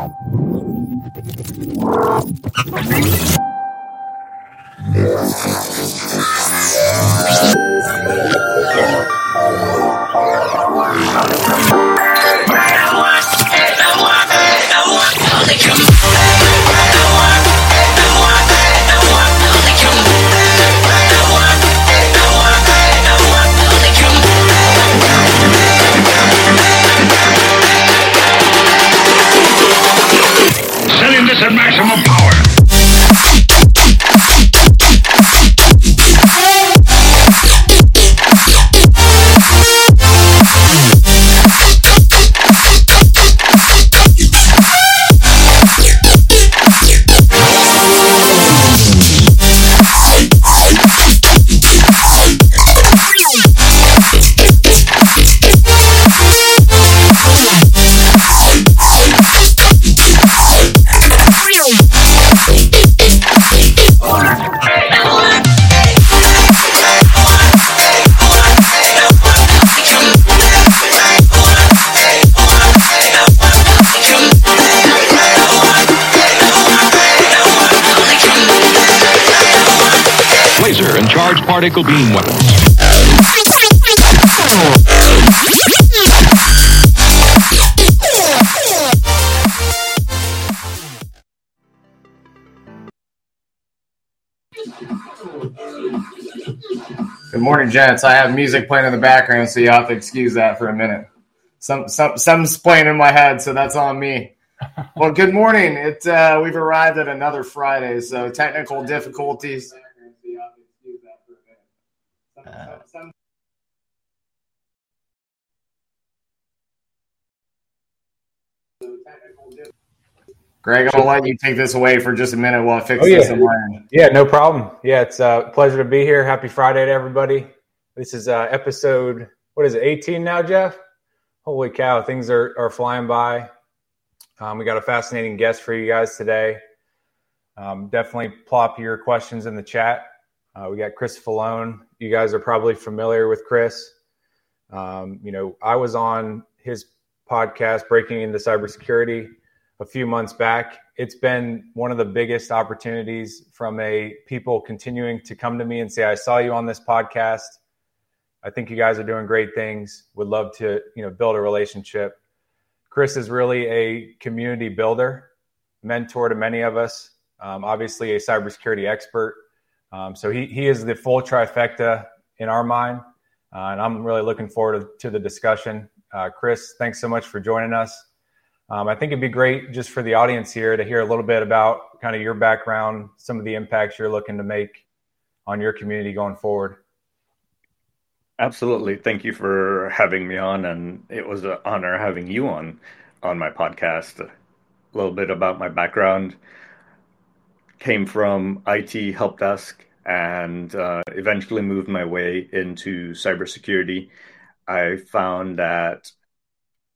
Setting particle beam weapons. Good morning, gents. I have music playing in the background, so you have to excuse that for a minute. Some, some, something's playing in my head, so that's on me. Well, good morning. It uh, we've arrived at another Friday, so technical difficulties. Greg, I'm gonna let you take this away for just a minute while I fix Oh, yeah. this end. Yeah, no problem. Yeah, it's a pleasure to be here. Happy Friday to everybody. This is uh, episode, what is it, 18 now, Jeff? Holy cow, things are, are flying by. Um, we got a fascinating guest for you guys today. Um, definitely plop your questions in the chat. Uh, we got Chris Foulon. You guys are probably familiar with Chris. Um, you know, I was on his podcast, Breaking into Cybersecurity, a few months back. It's been one of the biggest opportunities from a people continuing to come to me and say, "I saw you on this podcast. I think you guys are doing great things. Would love to, you know, build a relationship." Chris is really a community builder, mentor to many of us. Um, obviously, a cybersecurity expert. Um, so he he is the full trifecta in our mind, uh, and I'm really looking forward to, to the discussion. Uh, Chris, thanks so much for joining us. Um, I think it'd be great just for the audience here to hear a little bit about kind of your background, some of the impacts you're looking to make on your community going forward. Absolutely. Thank you for having me on, and it was an honor having you on on my podcast. A little bit about my background came from IT help desk and uh, eventually moved my way into cybersecurity. I found that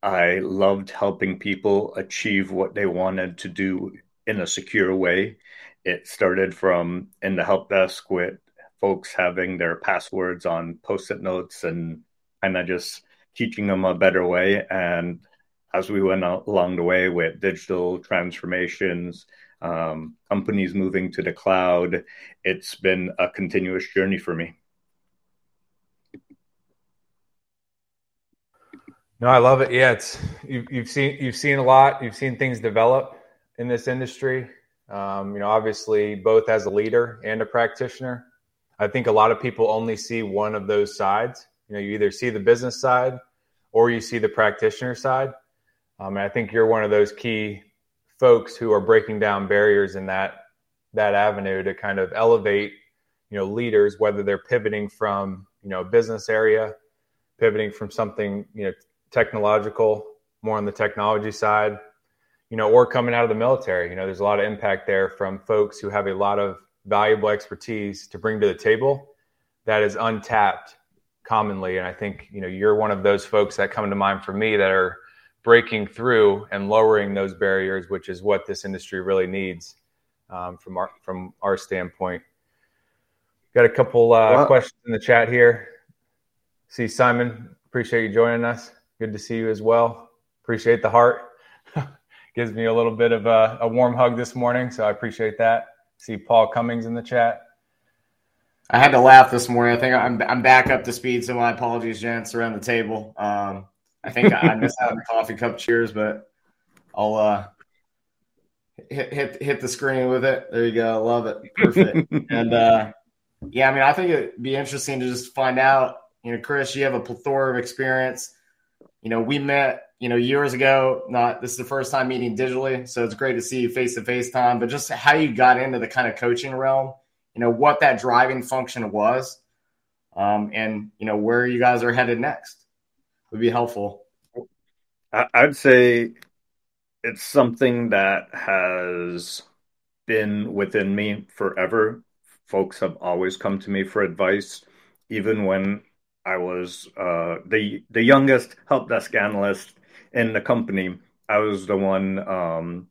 I loved helping people achieve what they wanted to do in a secure way. It started from in the help desk with folks having their passwords on post-it notes and kind of just teaching them a better way. And as we went along the way with digital transformations, um, companies moving to the cloud, it's been a continuous journey for me. No, I love it. Yeah, it's you've, you've seen you've seen a lot. You've seen things develop in this industry. Um, you know, obviously, both as a leader and a practitioner. I think a lot of people only see one of those sides. You know, you either see the business side or you see the practitioner side. Um, and I think you're one of those key folks who are breaking down barriers in that that avenue to kind of elevate, you know, leaders whether they're pivoting from you know business area, pivoting from something you know technological, more on the technology side, you know, or coming out of the military. You know, there's a lot of impact there from folks who have a lot of valuable expertise to bring to the table that is untapped commonly. And I think, you know, you're one of those folks that come to mind for me that are breaking through and lowering those barriers, which is what this industry really needs um, from our from our standpoint. Got a couple uh, Well- questions in the chat here. See Simon, appreciate you joining us. Good to see you as well. Appreciate the heart. gives me a little bit of a, a warm hug this morning. So I appreciate that. See Paul Cummings in the chat. I had to laugh this morning. I think I'm I'm back up to speed, so my apologies, gents, around the table. Um, I think I missed out on the coffee cup cheers, but I'll uh, hit hit hit the screen with it. There you go. Love it. Perfect. and uh, yeah, I mean, I think it'd be interesting to just find out. You know, Chris, you have a plethora of experience. You know, we met you know years ago. Not this is the first time meeting digitally, so it's great to see you face to face time. But just how you got into the kind of coaching realm you know what that driving function was, um, and you know where you guys are headed next would be helpful. I'd say it's something that has been within me forever. Folks have always come to me for advice, even when I was uh, the the youngest help desk analyst in the company. I was the one um,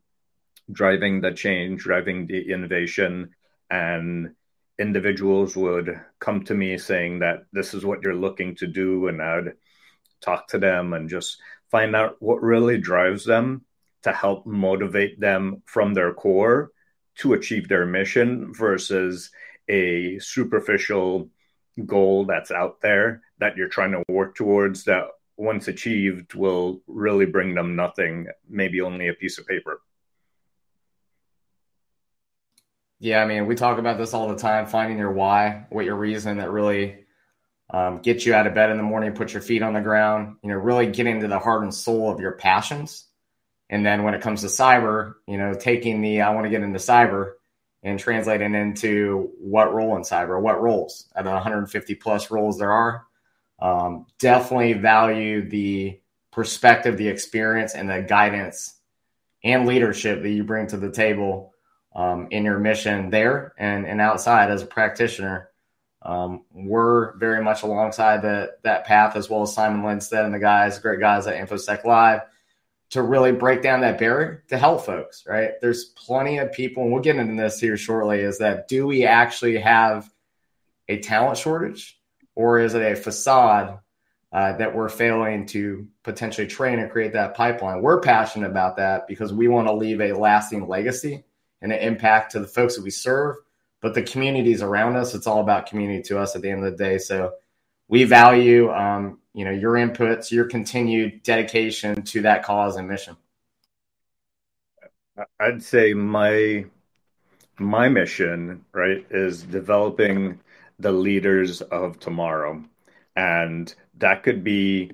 driving the change, driving the innovation, and individuals would come to me saying that this is what you're looking to do and i'd talk to them and just find out what really drives them to help motivate them from their core to achieve their mission versus a superficial goal that's out there that you're trying to work towards that once achieved will really bring them nothing maybe only a piece of paper. Yeah, I mean, we talk about this all the time finding your why, what your reason that really um, gets you out of bed in the morning, put your feet on the ground, you know, really get into the heart and soul of your passions. And then when it comes to cyber, you know, taking the I want to get into cyber and translating into what role in cyber, what roles at 150 plus roles there are. Um, definitely value the perspective, the experience, and the guidance and leadership that you bring to the table um, in your mission there and, and outside as a practitioner. Um, we're very much alongside the, that path as well as Simon Lindstedt and the guys, great guys at InfoSec Live to really break down that barrier to help folks, right? There's plenty of people, and we'll get into this here shortly, is that do we actually have a talent shortage or is it a facade uh, that we're failing to potentially train and create that pipeline? We're passionate about that because we want to leave a lasting legacy and an impact to the folks that we serve, but the communities around us. It's all about community to us at the end of the day. So we value, um, you know, your inputs, your continued dedication to that cause and mission. I'd say my my mission, right, is developing the leaders of tomorrow, and that could be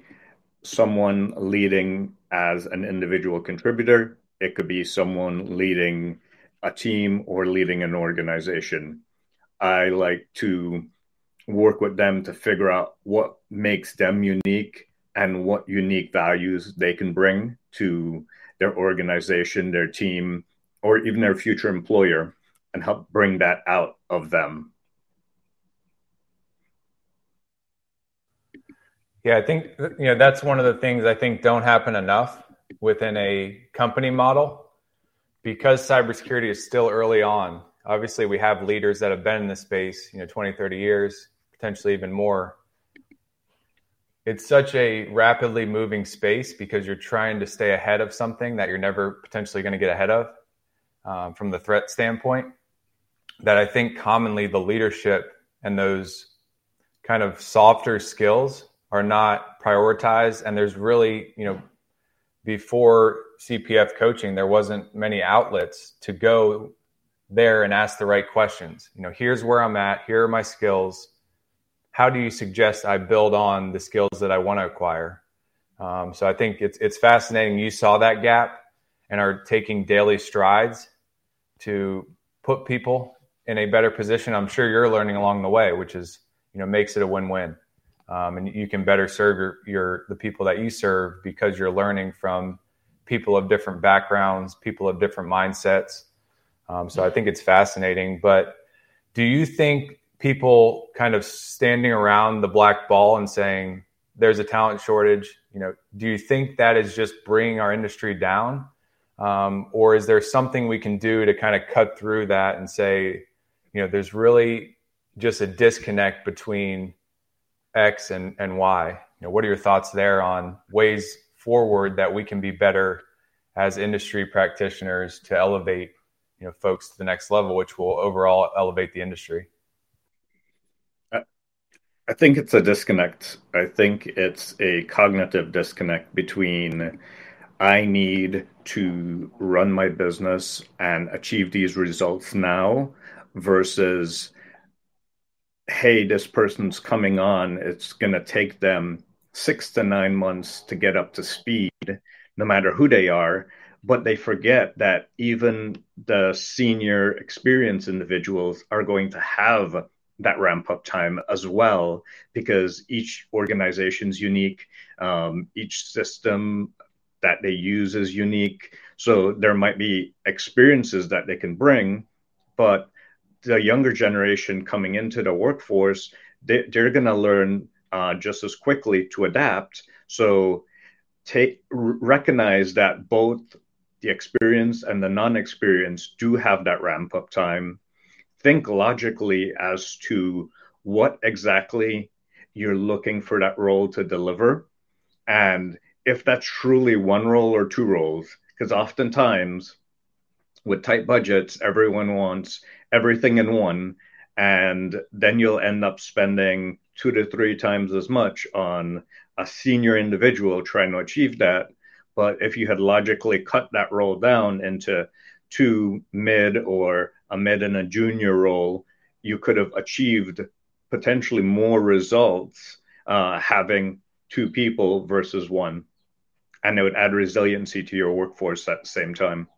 someone leading as an individual contributor. It could be someone leading a team or leading an organization. I like to work with them to figure out what makes them unique and what unique values they can bring to their organization, their team, or even their future employer and help bring that out of them. Yeah, I think you know that's one of the things I think don't happen enough within a company model because cybersecurity is still early on, obviously we have leaders that have been in this space, you know, 20, 30 years, potentially even more. It's such a rapidly moving space because you're trying to stay ahead of something that you're never potentially going to get ahead of um, from the threat standpoint. That I think commonly the leadership and those kind of softer skills are not prioritized. And there's really, you know, before CPF coaching, there wasn't many outlets to go there and ask the right questions. You know, here's where I'm at. Here are my skills. How do you suggest I build on the skills that I want to acquire? Um, so I think it's it's fascinating. You saw that gap and are taking daily strides to put people in a better position. I'm sure you're learning along the way, which is you know makes it a win-win um, and you can better serve your, your the people that you serve because you're learning from people of different backgrounds, people of different mindsets. Um, so I think it's fascinating. But do you think people kind of standing around the black ball and saying there's a talent shortage? You know, do you think that is just bringing our industry down, um, or is there something we can do to kind of cut through that and say, you know, there's really just a disconnect between X and, and Y. You know, what are your thoughts there on ways forward that we can be better as industry practitioners to elevate you know folks to the next level, which will overall elevate the industry? I think it's a disconnect. I think it's a cognitive disconnect between I need to run my business and achieve these results now versus hey, this person's coming on. It's going to take them six to nine months to get up to speed, no matter who they are. But they forget that even the senior experienced individuals are going to have that ramp up time as well because each organization is unique um, each system that they use is unique so there might be experiences that they can bring but the younger generation coming into the workforce they, are going to learn uh, just as quickly to adapt. So take recognize that both the experience and the non-experience do have that ramp up time. Think logically as to what exactly you're looking for that role to deliver. And if that's truly one role or two roles because oftentimes with tight budgets everyone wants everything in one and then you'll end up spending two to three times as much on a senior individual trying to achieve that but if you had logically cut that role down into two mid or a mid and a junior role, you could have achieved potentially more results uh, having two people versus one. And it would add resiliency to your workforce at the same time.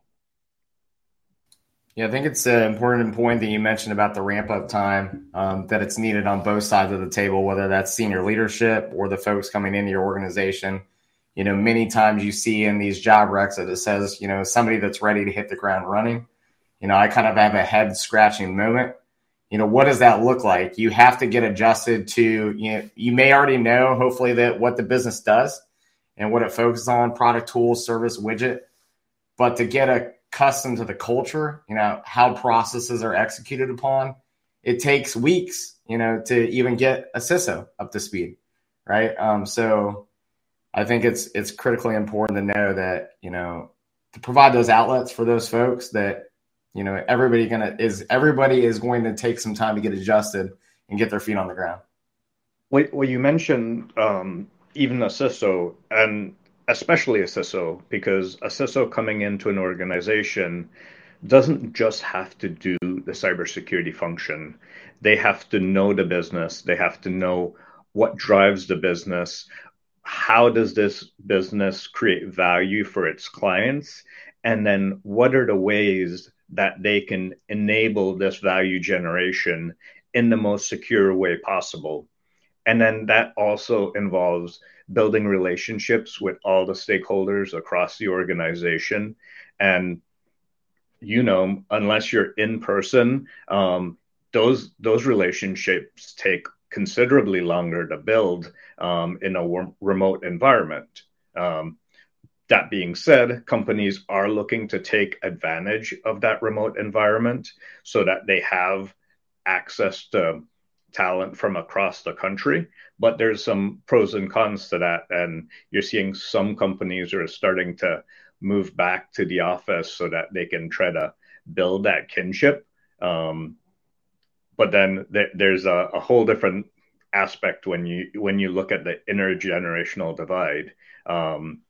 Yeah, I think it's an important point that you mentioned about the ramp up time um, that it's needed on both sides of the table, whether that's senior leadership or the folks coming into your organization. You know, many times you see in these job recs that it says, you know, somebody that's ready to hit the ground running you know, I kind of have a head scratching moment. You know, what does that look like? You have to get adjusted to, you know, you may already know, hopefully, that what the business does and what it focuses on product, tools, service, widget. But to get accustomed to the culture, you know, how processes are executed upon, it takes weeks, you know, to even get a CISO up to speed. Right. Um, so I think it's it's critically important to know that, you know, to provide those outlets for those folks that you know, everybody gonna is everybody is going to take some time to get adjusted and get their feet on the ground. Well, well you mentioned um, even a CISO, and especially a CISO, because a CISO coming into an organization doesn't just have to do the cybersecurity function. They have to know the business. They have to know what drives the business. How does this business create value for its clients? And then what are the ways that they can enable this value generation in the most secure way possible. And then that also involves building relationships with all the stakeholders across the organization. And, you know, unless you're in person, um, those those relationships take considerably longer to build um, in a remote environment. Um, that being said, companies are looking to take advantage of that remote environment so that they have access to talent from across the country. But there's some pros and cons to that. And you're seeing some companies are starting to move back to the office so that they can try to build that kinship. Um, but then th- there's a, a, whole different aspect when you when you look at the intergenerational divide. Um,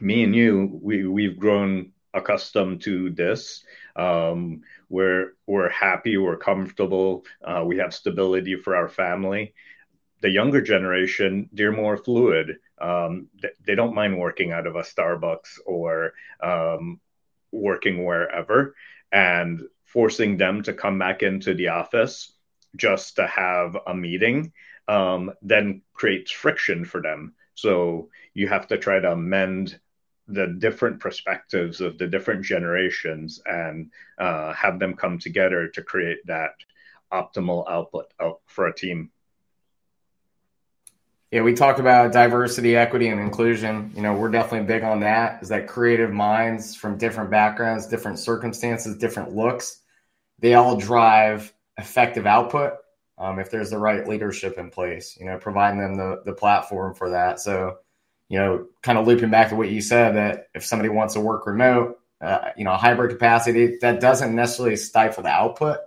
me and you, we we've grown accustomed to this. Um, we're we're happy, we're comfortable, uh, we have stability for our family. The younger generation, they're more fluid. Um, they, they, don't mind working out of a Starbucks or um, working wherever, and forcing them to come back into the office just to have a meeting um, then creates friction for them. So you have to try to amend the different perspectives of the different generations and uh, have them come together to create that optimal output out for a team. Yeah, we talked about diversity, equity, and inclusion. You know, we're definitely big on that. Is that creative minds from different backgrounds, different circumstances, different looks, they all drive effective output um, if there's the right leadership in place. You know, providing them the the platform for that. So, you know, kind of looping back to what you said that if somebody wants to work remote, uh, you know, hybrid capacity that doesn't necessarily stifle the output.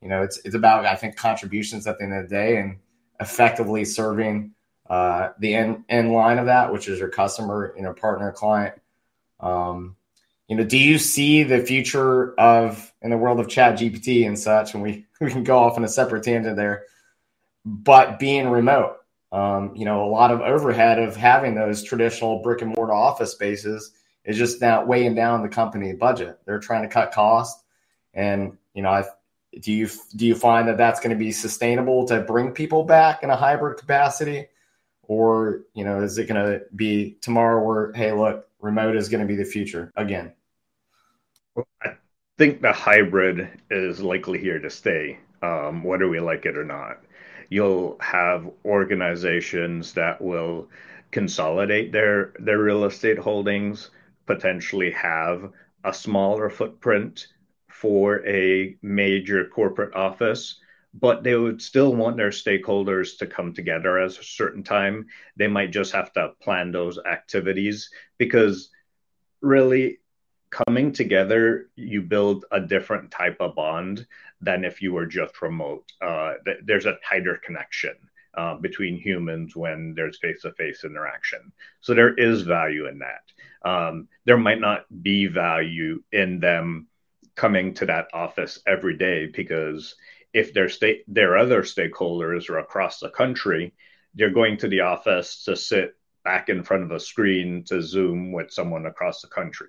You know, it's it's about I think contributions at the end of the day and effectively serving uh, the end end line of that, which is your customer, you know, partner, client. Um, you know, do you see the future of in the world of Chat GPT and such? And we we can go off on a separate tangent there, but being remote, um, you know, a lot of overhead of having those traditional brick and mortar office spaces is just now weighing down the company budget. They're trying to cut costs, and you know, I, do you do you find that that's going to be sustainable to bring people back in a hybrid capacity, or you know, is it going to be tomorrow where hey, look, remote is going to be the future again? I think the hybrid is likely here to stay, um, whether we like it or not. You'll have organizations that will consolidate their their real estate holdings potentially have a smaller footprint for a major corporate office, but they would still want their stakeholders to come together at a certain time. They might just have to plan those activities because really coming together, you build a different type of bond than if you were just remote. Uh, th- there's a tighter connection. Uh, between humans when there's face to face interaction. So there is value in that um, there might not be value in them coming to that office every day because if their state their other stakeholders are across the country they're going to the office to sit back in front of a screen to zoom with someone across the country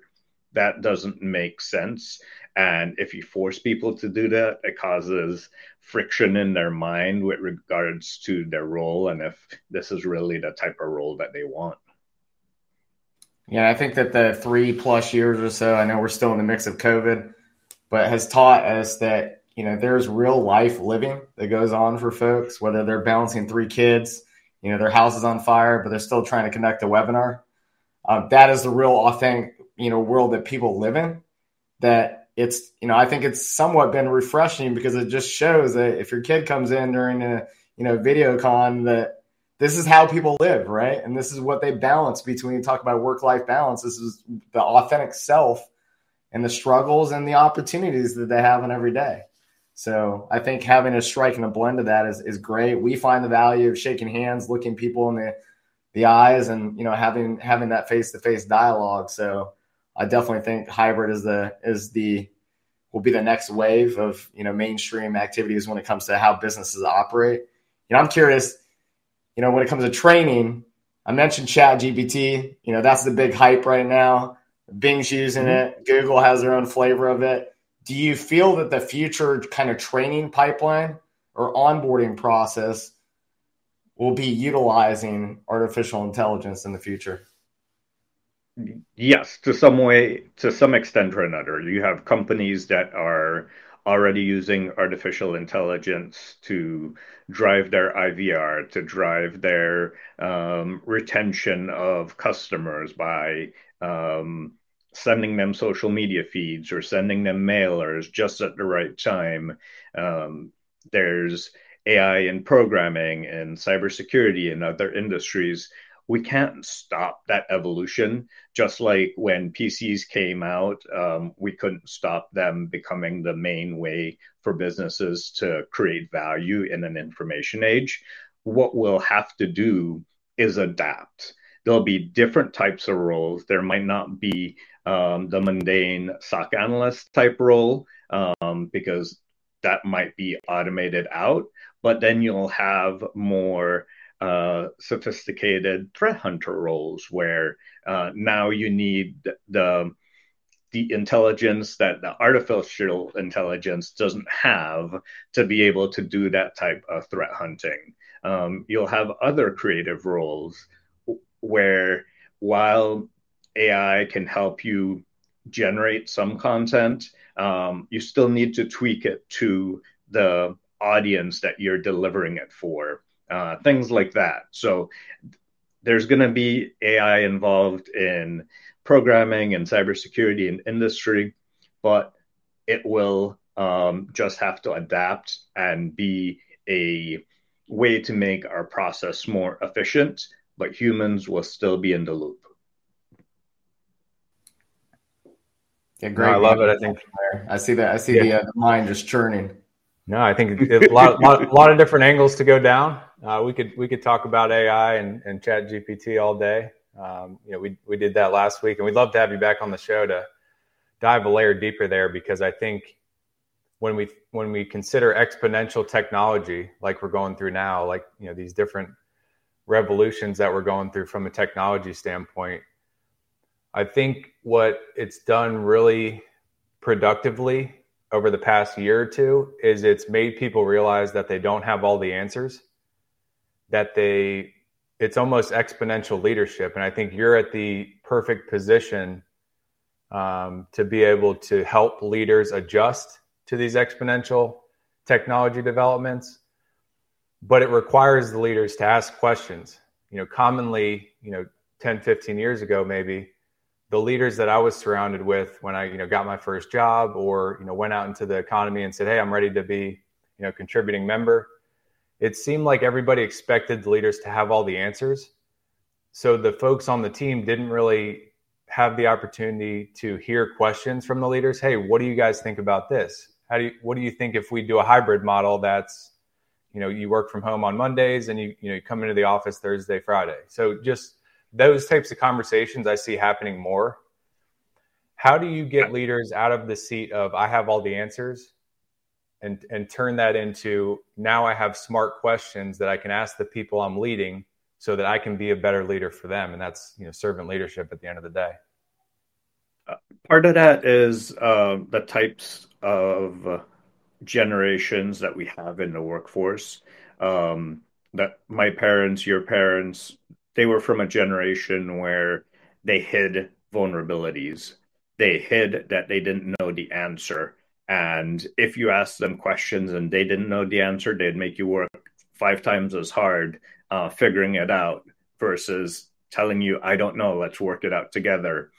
that doesn't make sense and if you force people to do that it causes friction in their mind with regards to their role and if this is really the type of role that they want yeah, I think that the three plus years or so, I know we're still in the mix of COVID, but has taught us that, you know, there's real life living that goes on for folks, whether they're balancing three kids, you know, their house is on fire, but they're still trying to conduct a webinar. Um, that is the real authentic, you know, world that people live in. That it's, you know, I think it's somewhat been refreshing because it just shows that if your kid comes in during a, you know, video con that this is how people live, right? And this is what they balance between talk about work life balance. This is the authentic self and the struggles and the opportunities that they have in every day. So I think having a strike and a blend of that is, is great. We find the value of shaking hands, looking people in the the eyes, and you know having having that face to face dialogue. So I definitely think hybrid is the is the will be the next wave of you know mainstream activities when it comes to how businesses operate. You know, I'm curious you know, when it comes to training, I mentioned Chat GPT. You know, that's the big hype right now. Bing's using mm-hmm. it. Google has their own flavor of it. Do you feel that the future kind of training pipeline or onboarding process will be utilizing artificial intelligence in the future? Yes, to some way, to some extent or another. You have companies that are already using artificial intelligence to drive their IVR, to drive their um, retention of customers by um, sending them social media feeds or sending them mailers just at the right time. Um, there's AI in programming and cybersecurity and other industries we can't stop that evolution. Just like when PCs came out, um, we couldn't stop them becoming the main way for businesses to create value in an information age. What we'll have to do is adapt. There'll be different types of roles. There might not be um, the mundane SOC analyst type role um, because that might be automated out, but then you'll have more uh, sophisticated threat hunter roles where uh, now you need the the intelligence that the artificial intelligence doesn't have to be able to do that type of threat hunting. Um, you'll have other creative roles where while AI can help you generate some content, um, you still need to tweak it to the audience that you're delivering it for uh, things like that. So there's going to be AI involved in programming and cybersecurity and industry, but it will um, just have to adapt and be a way to make our process more efficient, but humans will still be in the loop. Yeah, No, great. I love it. I think I see that. I see Yeah. the, uh, the mind just churning. No, I think a lot, lot, lot of different angles to go down. Uh, we could we could talk about AI and, and Chat GPT all day. Um, you know, we we did that last week, and we'd love to have you back on the show to dive a layer deeper there because I think when we when we consider exponential technology like we're going through now, like you know these different revolutions that we're going through from a technology standpoint, I think what it's done really productively over the past year or two is it's made people realize that they don't have all the answers that they it's almost exponential leadership. And i think you're at the perfect position um, to be able to help leaders adjust to these exponential technology developments. But it requires the leaders to ask questions. You know commonly you know 10 15 years ago maybe the leaders that I was surrounded with when I, you know, got my first job or, you know, went out into the economy and said, Hey, I'm ready to be, you know, contributing member. It seemed like everybody expected the leaders to have all the answers. So the folks on the team didn't really have the opportunity to hear questions from the leaders. Hey, what do you guys think about this? How do you, what do you think if we do a hybrid model that's, you know, you work from home on Mondays and you, you know, you come into the office Thursday, Friday. So just, those types of conversations I see happening more. How do you get leaders out of the seat of I have all the answers and and turn that into now I have smart questions that I can ask the people I'm leading so that I can be a better leader for them and that's you know servant leadership at the end of the day. Part of that is uh, the types of uh, generations that we have in the workforce. Um, that my parents, your parents, they were from a generation where they hid vulnerabilities. They hid that they didn't know the answer. And if you asked them questions and they didn't know the answer, they'd make you work five times as hard uh, figuring it out versus telling you, I don't know, let's work it out together.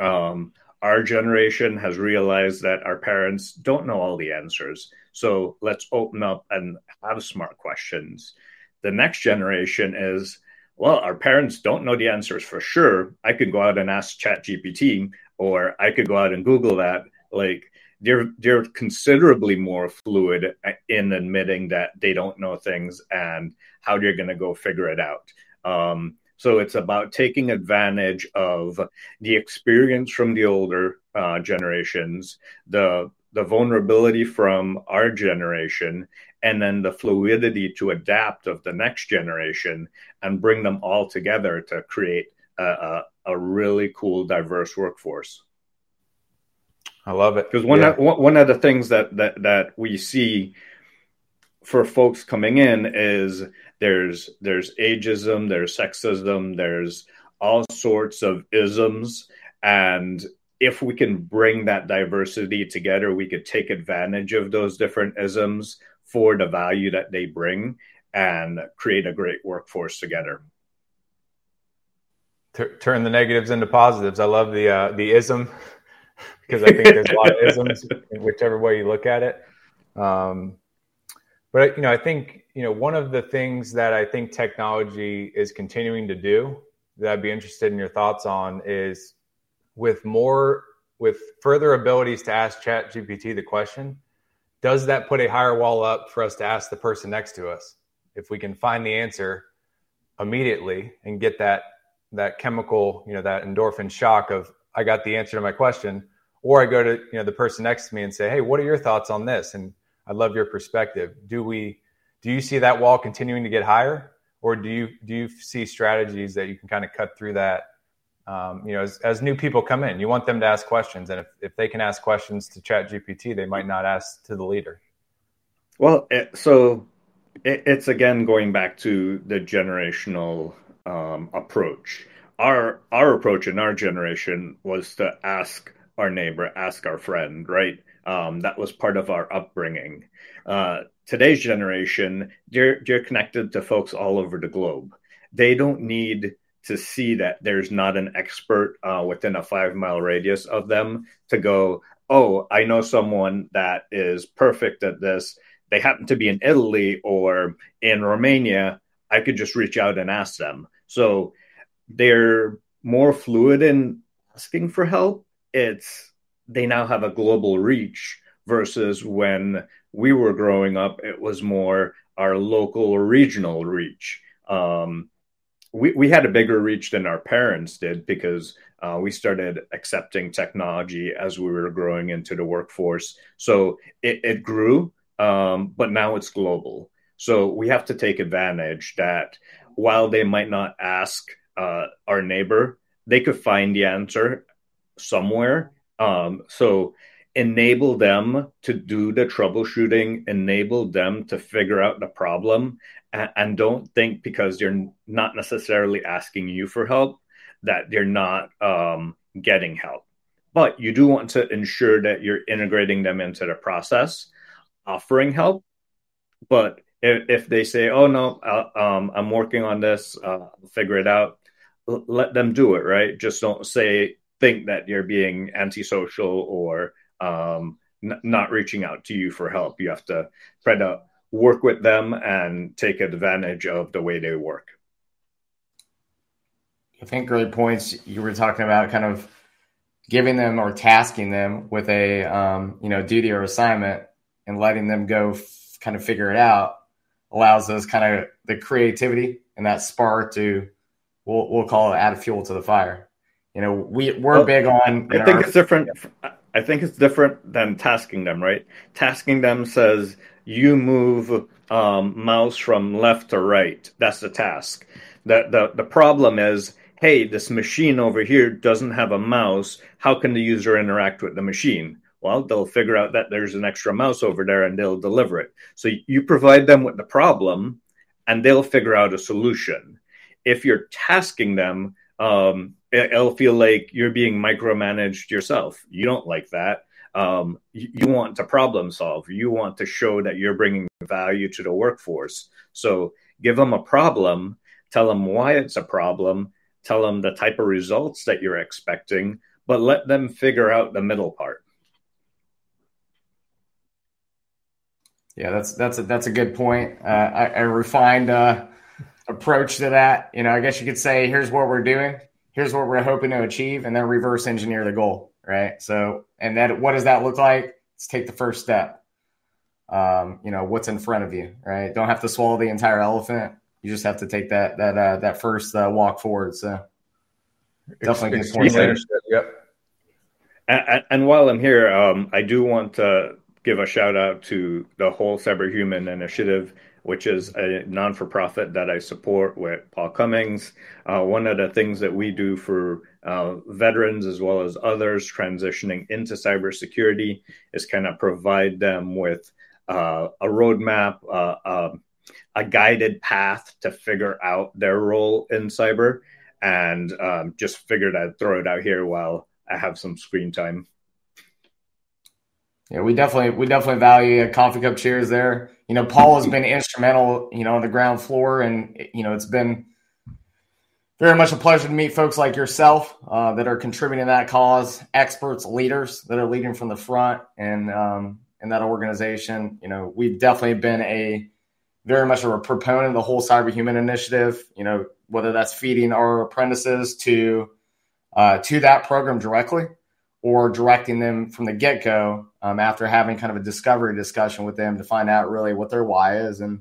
Um, our generation has realized that our parents don't know all the answers. So let's open up and have smart questions. The next generation is, well, our parents don't know the answers for sure. I could go out and ask ChatGPT, or I could go out and Google that. Like they're they're considerably more fluid in admitting that they don't know things and how they're going to go figure it out. Um, so it's about taking advantage of the experience from the older uh, generations, the the vulnerability from our generation, and then the fluidity to adapt of the next generation and bring them all together to create a, a, a really cool, diverse workforce. I love it because one Yeah. of, one of the things that that that we see for folks coming in is there's there's ageism, there's sexism, there's all sorts of isms, and if we can bring that diversity together, we could take advantage of those different isms for the value that they bring and create a great workforce together. Tur- turn the negatives into positives. I love the uh, the ism because I think there's a lot of isms whichever way you look at it. Um, but you know, I think you know one of the things that I think technology is continuing to do that I'd be interested in your thoughts on is with more with further abilities to ask Chat GPT the question, does that put a higher wall up for us to ask the person next to us? If we can find the answer immediately and get that that chemical, you know, that endorphin shock of I got the answer to my question, or I go to you know the person next to me and say, hey, what are your thoughts on this? And I'd love your perspective. Do we do you see that wall continuing to get higher, or do you do you see strategies that you can kind of cut through that? Um, you know, as, as new people come in, you want them to ask questions, and if, if they can ask questions to Chat GPT, they might not ask to the leader. Well, it, so it, it's again going back to the generational um, approach. Our our approach in our generation was to ask our neighbor, ask our friend, right? Um, that was part of our upbringing. Uh, today's generation, they're they're connected to folks all over the globe. They don't need to see that there's not an expert uh, within a five mile radius of them to go, oh, I know someone that is perfect at this. They happen to be in Italy or in Romania. I could just reach out and ask them. So they're more fluid in asking for help. It's they now have a global reach versus when we were growing up, it was more our local or regional reach. Um, we, we had a bigger reach than our parents did because uh, we started accepting technology as we were growing into the workforce. So it, it grew, um, but now it's global. So we have to take advantage that while they might not ask uh, our neighbor, they could find the answer somewhere. Um, so enable them to do the troubleshooting, enable them to figure out the problem, and, and don't think because they're not necessarily asking you for help that they're not um, getting help. But you do want to ensure that you're integrating them into the process, offering help. But if, if they say, "Oh no, uh, um, I'm working on this, uh, I'll figure it out," let them do it. Right? Just don't say think that you're being antisocial or um, n- not reaching out to you for help. You have to try to work with them and take advantage of the way they work. I think great points. You were talking about kind of giving them or tasking them with a um, you know duty or assignment and letting them go f- kind of figure it out allows us kind of the creativity and that spark to we'll we'll call it add fuel to the fire. You know, we we're well, big on. I think our, it's different. I think it's different than tasking them, right? Tasking them says you move um, mouse from left to right. That's the task. The, the the problem is, hey, this machine over here doesn't have a mouse. How can the user interact with the machine? Well, they'll figure out that there's an extra mouse over there and they'll deliver it. So you provide them with the problem, and they'll figure out a solution. If you're tasking them, um, it'll feel like you're being micromanaged yourself. You don't like that. Um, you, you, want to problem solve. You want to show that you're bringing value to the workforce. So give them a problem, tell them why it's a problem, tell them the type of results that you're expecting, but let them figure out the middle part. Yeah, that's that's a, that's a good point. Uh, I, I refined uh, approach to that. You know, I guess you could say, here's what we're doing here's what we're hoping to achieve, and then reverse engineer the goal, right? So, and that what does that look like? Let's take the first step. Um, you know, what's in front of you, right? Don't have to swallow the entire elephant. You just have to take that that uh, that first uh, walk forward. So, definitely good point. Yep. And, and, while I'm here, um, I do want to give a shout out to the whole Cyberhuman initiative which is a non for profit that I support with Paul Cummings. Uh, one of the things that we do for uh, veterans as well as others transitioning into cybersecurity is kind of provide them with uh, a roadmap, uh, um, a guided path to figure out their role in cyber. And um, just figured I'd throw it out here while I have some screen time. Yeah, we definitely we definitely value coffee cup cheers there you know, Paul has been instrumental, you know, on the ground floor, and you know, it's been very much a pleasure to meet folks like yourself uh, that are contributing to that cause, experts, leaders that are leading from the front, and um, in that organization. You know, we've definitely been a very much a proponent of the whole cyberhuman initiative. You know, whether that's feeding our apprentices to uh, to that program directly or directing them from the get go um, after having kind of a discovery discussion with them to find out really what their why is and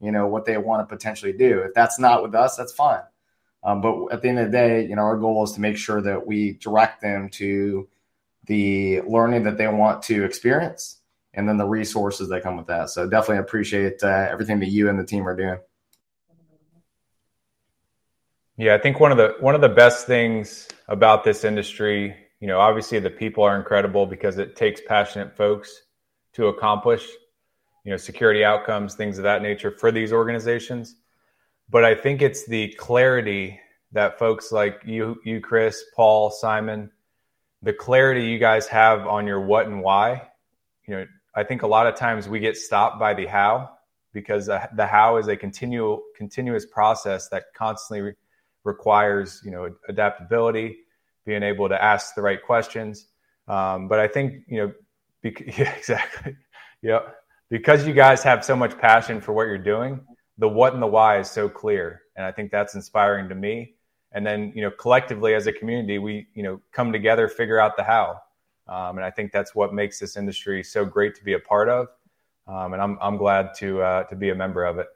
you know what they want to potentially do. If that's not with us, that's fine. Um, but at the end of the day, you know, our goal is to make sure that we direct them to the learning that they want to experience and then the resources that come with that. So definitely appreciate uh, everything that you and the team are doing. Yeah, I think one of the one of the best things about this industry you know, obviously the people are incredible because it takes passionate folks to accomplish, you know, security outcomes, things of that nature for these organizations. But I think it's the clarity that folks like you, you, Chris, Paul, Simon, the clarity you guys have on your what and why. You know, I think a lot of times we get stopped by the how because uh, the how is a continual continuous process that constantly re- requires you know adaptability being able to ask the right questions. Um, but I think you know, yeah, exactly, yeah, because you guys have so much passion for what you're doing. the what and the why is so clear, and I think that's inspiring to me. And then you know, collectively as a community, we you know come together, figure out the how, um, and I think that's what makes this industry so great to be a part of. Um, and I'm I'm glad to uh, to be a member of it.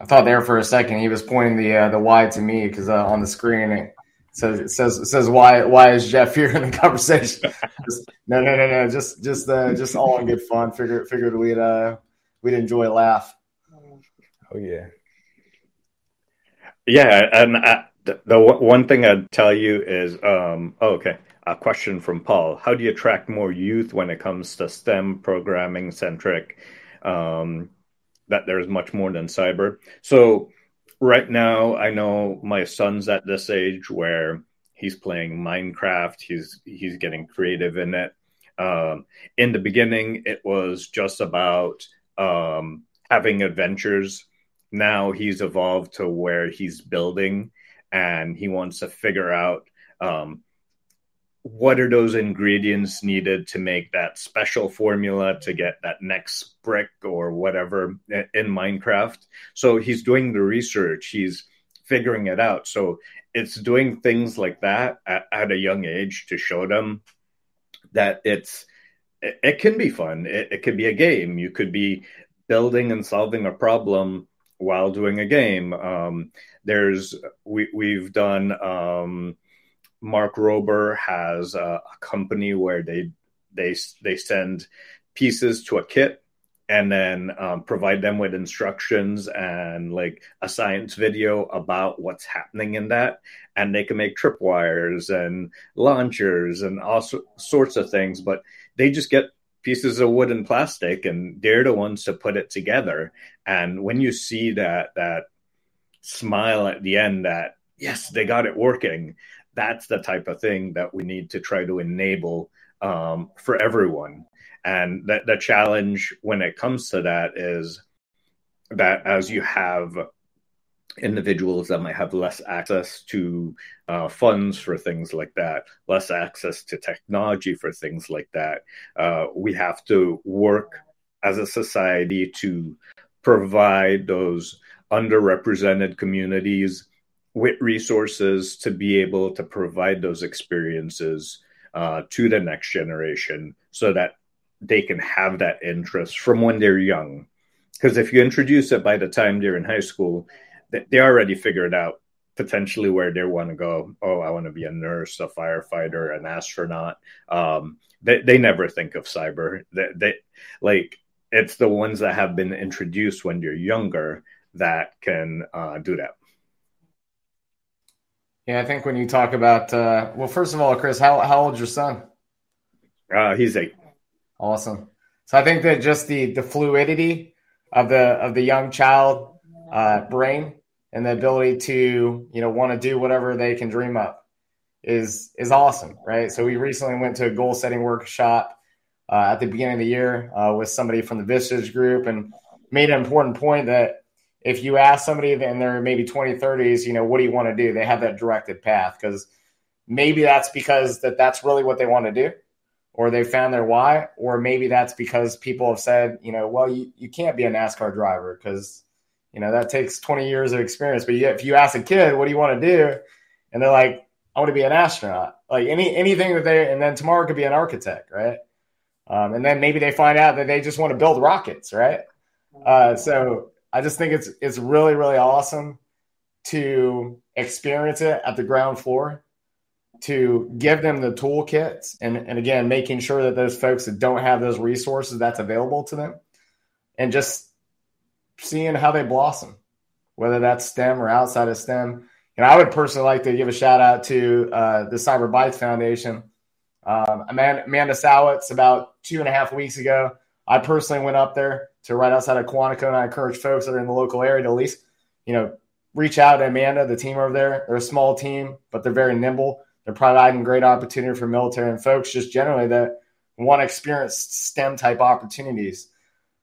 I thought there for a second he was pointing the uh, the why to me because uh, on the screen it says says says why why is Jeff here in the conversation? just, no no no no just just uh, just all in good fun. Figured figured we'd uh, we'd enjoy a laugh. Oh yeah, yeah, and uh, the, the one thing I'd tell you is um, oh, okay. A question from Paul: How do you attract more youth when it comes to STEM programming centric? Um, that there's much more than cyber. So right now, I know my son's at this age where he's playing Minecraft. He's he's getting creative in it. Um, in the beginning, it was just about um, having adventures. Now he's evolved to where he's building, and he wants to figure out um, what are those ingredients needed to make that special formula to get that next brick or whatever in Minecraft. So he's doing the research, he's figuring it out. So it's doing things like that at, at a young age to show them that it's it, it can be fun. It, it could be a game. You could be building and solving a problem while doing a game. Um, there's we we've done um, Mark Rober has a, a company where they they they send pieces to a kit and then um, provide them with instructions and like a science video about what's happening in that. And they can make tripwires and launchers and all so- sorts of things but they just get pieces of wood and plastic and they're the ones to put it together. And when you see that that smile at the end that yes they got it working that's the type of thing that we need to try to enable um, for everyone. And the challenge when it comes to that is that as you have individuals that might have less access to uh, funds for things like that, less access to technology for things like that, uh, we have to work as a society to provide those underrepresented communities with resources to be able to provide those experiences uh, to the next generation so that they can have that interest from when they're young. Because if you introduce it by the time they're in high school, they already figured out potentially where they want to go. Oh, I want to be a nurse, a firefighter, an astronaut. Um, they, they never think of cyber. They, they like it's the ones that have been introduced when you're younger that can uh, do that. Yeah, I think when you talk about, uh, well, first of all, Chris, how how old's your son? Uh, he's eight. Awesome. So I think that just the the fluidity of the of the young child uh, brain and the ability to you know want to do whatever they can dream up is is awesome, right? So we recently went to a goal setting workshop uh, at the beginning of the year uh, with somebody from the Vistage Group and made an important point that if you ask somebody in their maybe 20 30s you know what do you want to do? They have that directed path because maybe that's because that that's really what they want to do or they found their why or maybe that's because people have said you know well you, you can't be a nascar driver because you know that takes 20 years of experience. But if you ask a kid what do you want to do? And they're like i want to be an astronaut. Like any anything that they and then tomorrow could be an architect right? Um, and then maybe they find out that they just want to build rockets right? Uh, so I just think it's it's really really awesome to experience it at the ground floor, to give them the toolkits, and and again making sure that those folks that don't have those resources that's available to them, and just seeing how they blossom, whether that's STEM or outside of STEM. And I would personally like to give a shout out to uh, the Cyber Bytes Foundation. Um, Amanda, Amanda Sowitz about two and a half weeks ago. I personally went up there to right outside of Quantico, and I encourage folks that are in the local area to at least, you know, reach out to Amanda, the team over there. They're a small team, but they're very nimble. They're providing great opportunity for military and folks just generally that want to experience STEM type opportunities.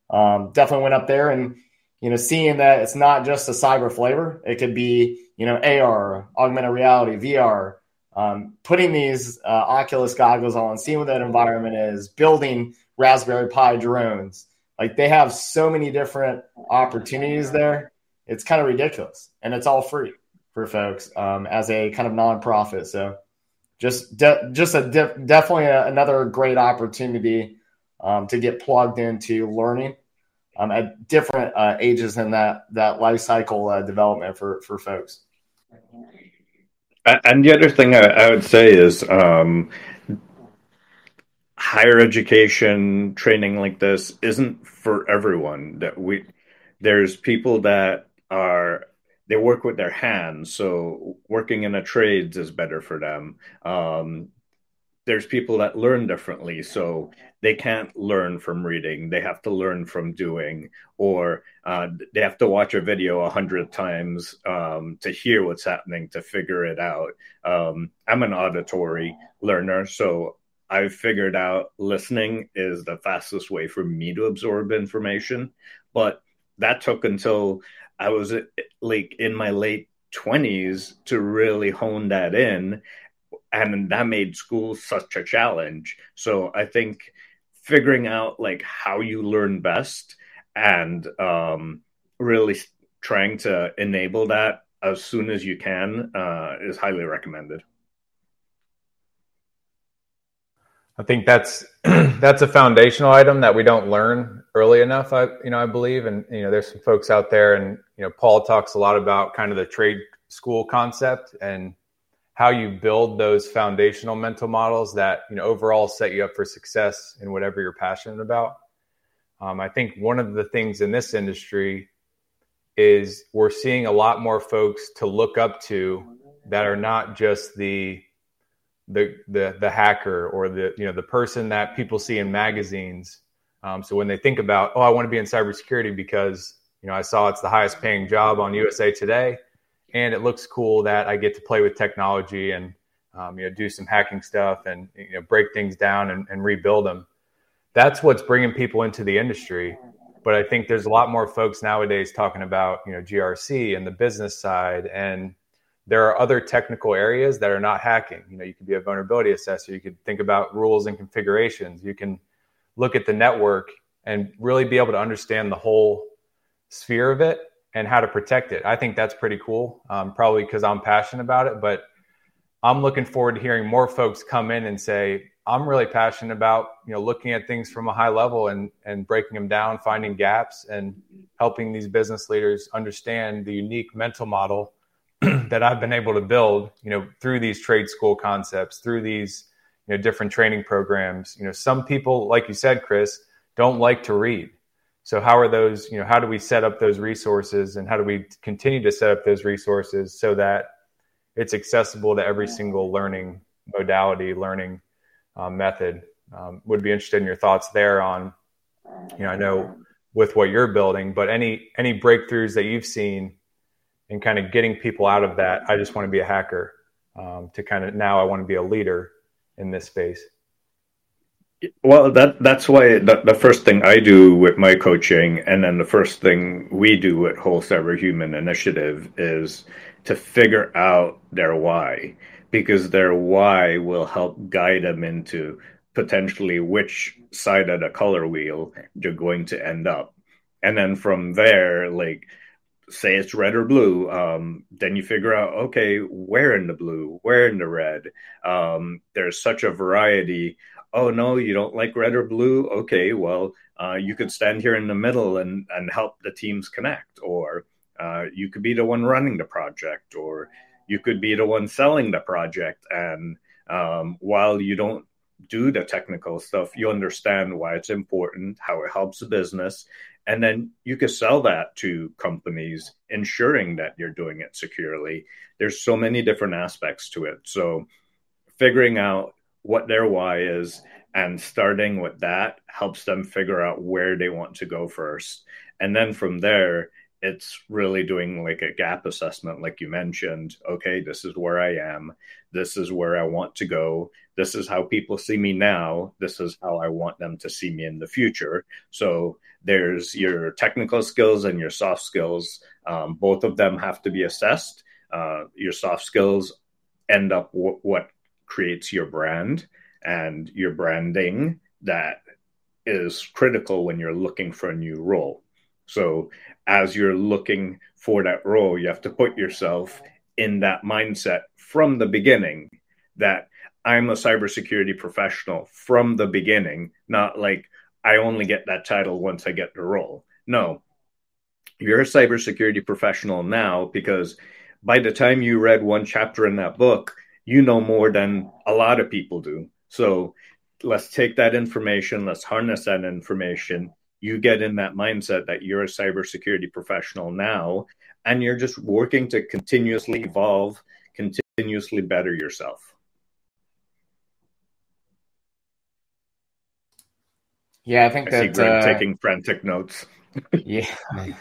Um, definitely went up there and you know seeing that it's not just a cyber flavor. It could be you know AR, augmented reality, VR. Um, putting these uh, Oculus goggles on, seeing what that environment is, building Raspberry Pi drones, Like they have so many different opportunities there. It's kind of ridiculous, and it's all free for folks um, as a kind of nonprofit. So just de- just a de- definitely a, another great opportunity um, to get plugged into learning um, at different uh, ages in that that life cycle uh, development for for folks. And the other thing I, I would say is um, higher education training like this isn't for everyone. That we there's people that are they work with their hands, so working in a trades is better for them. Um, there's people that learn differently, so they can't learn from reading; they have to learn from doing, or uh, they have to watch a video a hundred times um, to hear what's happening to figure it out. Um, I'm an auditory learner, so I've figured out listening is the fastest way for me to absorb information, but that took until I was like in my late 20s to really hone that in. And that made school such a challenge. So I think figuring out like how you learn best and um, really trying to enable that as soon as you can uh, is highly recommended. I think that's that's a foundational item that we don't learn early enough. I you know I believe, and you know there's some folks out there, and you know Paul talks a lot about kind of the trade school concept and how you build those foundational mental models that you know overall set you up for success in whatever you're passionate about. Um, I think one of the things in this industry is we're seeing a lot more folks to look up to that are not just the the the the hacker or the you know the person that people see in magazines. Um, so when they think about, oh, I want to be in cybersecurity because you know I saw it's the highest paying job on USA Today, and it looks cool that I get to play with technology and um, you know do some hacking stuff and you know break things down and, and rebuild them. That's what's bringing people into the industry. But I think there's a lot more folks nowadays talking about you know GRC and the business side and there are other technical areas that are not hacking. You know, you could be a vulnerability assessor. You could think about rules and configurations. You can look at the network and really be able to understand the whole sphere of it and how to protect it. I think that's pretty cool. Um, probably because I'm passionate about it, but I'm looking forward to hearing more folks come in and say, I'm really passionate about you know looking at things from a high level and and breaking them down, finding gaps, and helping these business leaders understand the unique mental model that I've been able to build, you know, through these trade school concepts, through these, you know, different training programs. You know, some people, like you said, Chris, don't like to read. So how are those, you know, how do we set up those resources and how do we continue to set up those resources so that it's accessible to every single learning modality, learning um, method? Um, would be interested in your thoughts there on, you know, I know with what you're building, but any any breakthroughs that you've seen and kind of getting people out of that. I just want to be a hacker um, to kind of now I want to be a leader in this space. Well, that that's why the, the first thing I do with my coaching, and then the first thing we do at Whole Cyber Human Initiative is to figure out their why, because their why will help guide them into potentially which side of the color wheel you're going to end up, and then from there, like say it's red or blue um, then you figure out okay where in the blue? Where in the red? Um, there's such a variety. Oh no you don't like red or blue? Okay well uh, you could stand here in the middle and and help the teams connect. Or uh, you could be the one running the project. Or you could be the one selling the project. And um, while you don't do the technical stuff you understand why it's important how it helps the business and then you could sell that to companies ensuring that you're doing it securely. There's so many different aspects to it. So figuring out what their why is and starting with that helps them figure out where they want to go first. And then from there it's really doing like a gap assessment like you mentioned. Okay this is where i am. This is where i want to go. This is how people see me now. This is how i want them to see me in the future. So there's your technical skills and your soft skills. Um, both of them have to be assessed. Uh, your soft skills end up w- what creates your brand and your branding that is critical when you're looking for a new role. So, as you're looking for that role, you have to put yourself in that mindset from the beginning that I'm a cybersecurity professional from the beginning, not like I only get that title once I get the role. No, you're a cybersecurity professional now because by the time you read one chapter in that book, you know more than a lot of people do. So let's take that information, let's harness that information. You get in that mindset that you're a cybersecurity professional now, and you're just working to continuously evolve, continuously better yourself. Yeah, I think I see that uh, taking frantic notes. yeah,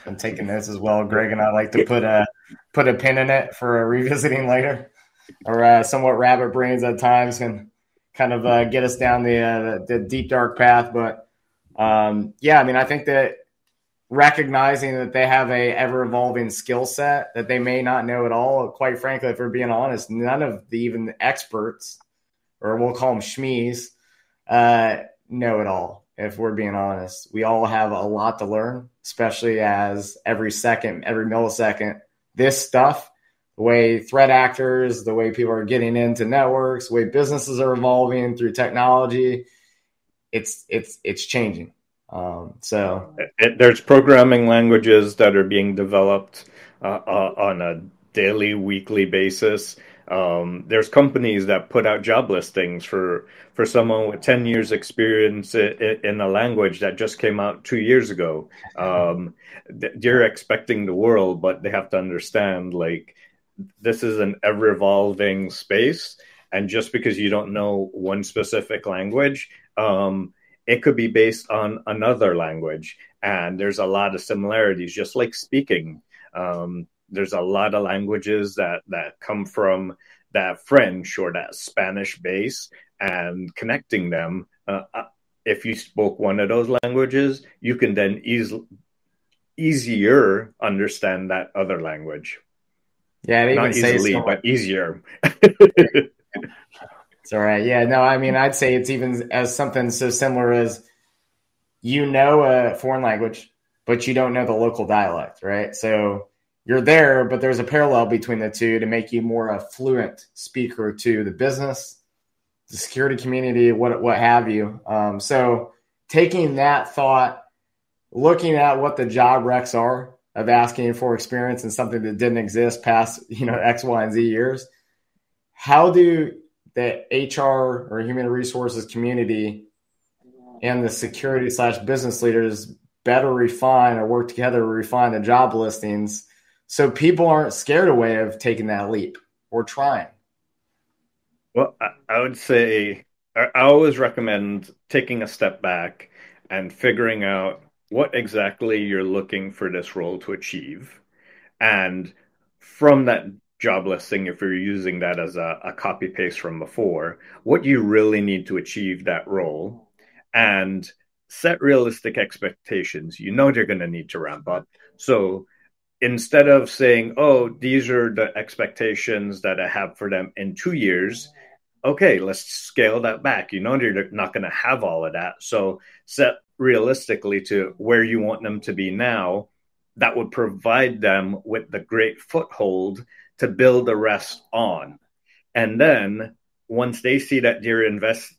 I'm taking this as well, Greg, and I like to put a put a pin in it for revisiting later, or uh, somewhat rabbit brains at times can kind of uh, get us down the, uh, the the deep dark path. But um, yeah, I mean, I think that recognizing that they have a ever evolving skill set that they may not know at all. Quite frankly, if we're being honest, none of the even experts, or we'll call them schmees, uh, know it all if we're being honest. We all have a lot to learn, especially as every second, every millisecond, this stuff, the way threat actors, the way people are getting into networks, the way businesses are evolving through technology, it's it's it's changing. Um, so there's programming languages that are being developed uh, uh, on a daily, weekly basis. Um, there's companies that put out job listings for for someone with 10 years experience in, in a language that just came out two years ago. Um, they're expecting the world, but they have to understand like this is an ever evolving space. And just because you don't know one specific language, um, it could be based on another language. And there's a lot of similarities, just like speaking. Um, there's a lot of languages that that come from that French or that Spanish base, and connecting them. Uh, uh, if you spoke one of those languages, you can then easily easier understand that other language. yeah, Not easily, but easier. It's all right. Yeah, no, I mean, I'd say it's even as something so similar as you know a foreign language, but you don't know the local dialect, right? So you're there, but there's a parallel between the two to make you more a fluent speaker to the business, the security community, what what have you. Um, so taking that thought, looking at what the job recs are of asking for experience in something that didn't exist past you know X, Y, and Z years, how do the HR or human resources community and the security slash business leaders better refine or work together to refine the job listings so people aren't scared away of taking that leap or trying. Well, I, would say I always recommend taking a step back and figuring out what exactly you're looking for this role to achieve. And from that job listing, if you're using that as a, a copy paste from before, what you really need to achieve that role and set realistic expectations. You know they're going to need to ramp up. So instead of saying, oh, these are the expectations that I have for them in two years, okay, let's scale that back. You know, you're not going to have all of that. So set realistically to where you want them to be now. That would provide them with the great foothold to build the rest on. And then once they see that you're invest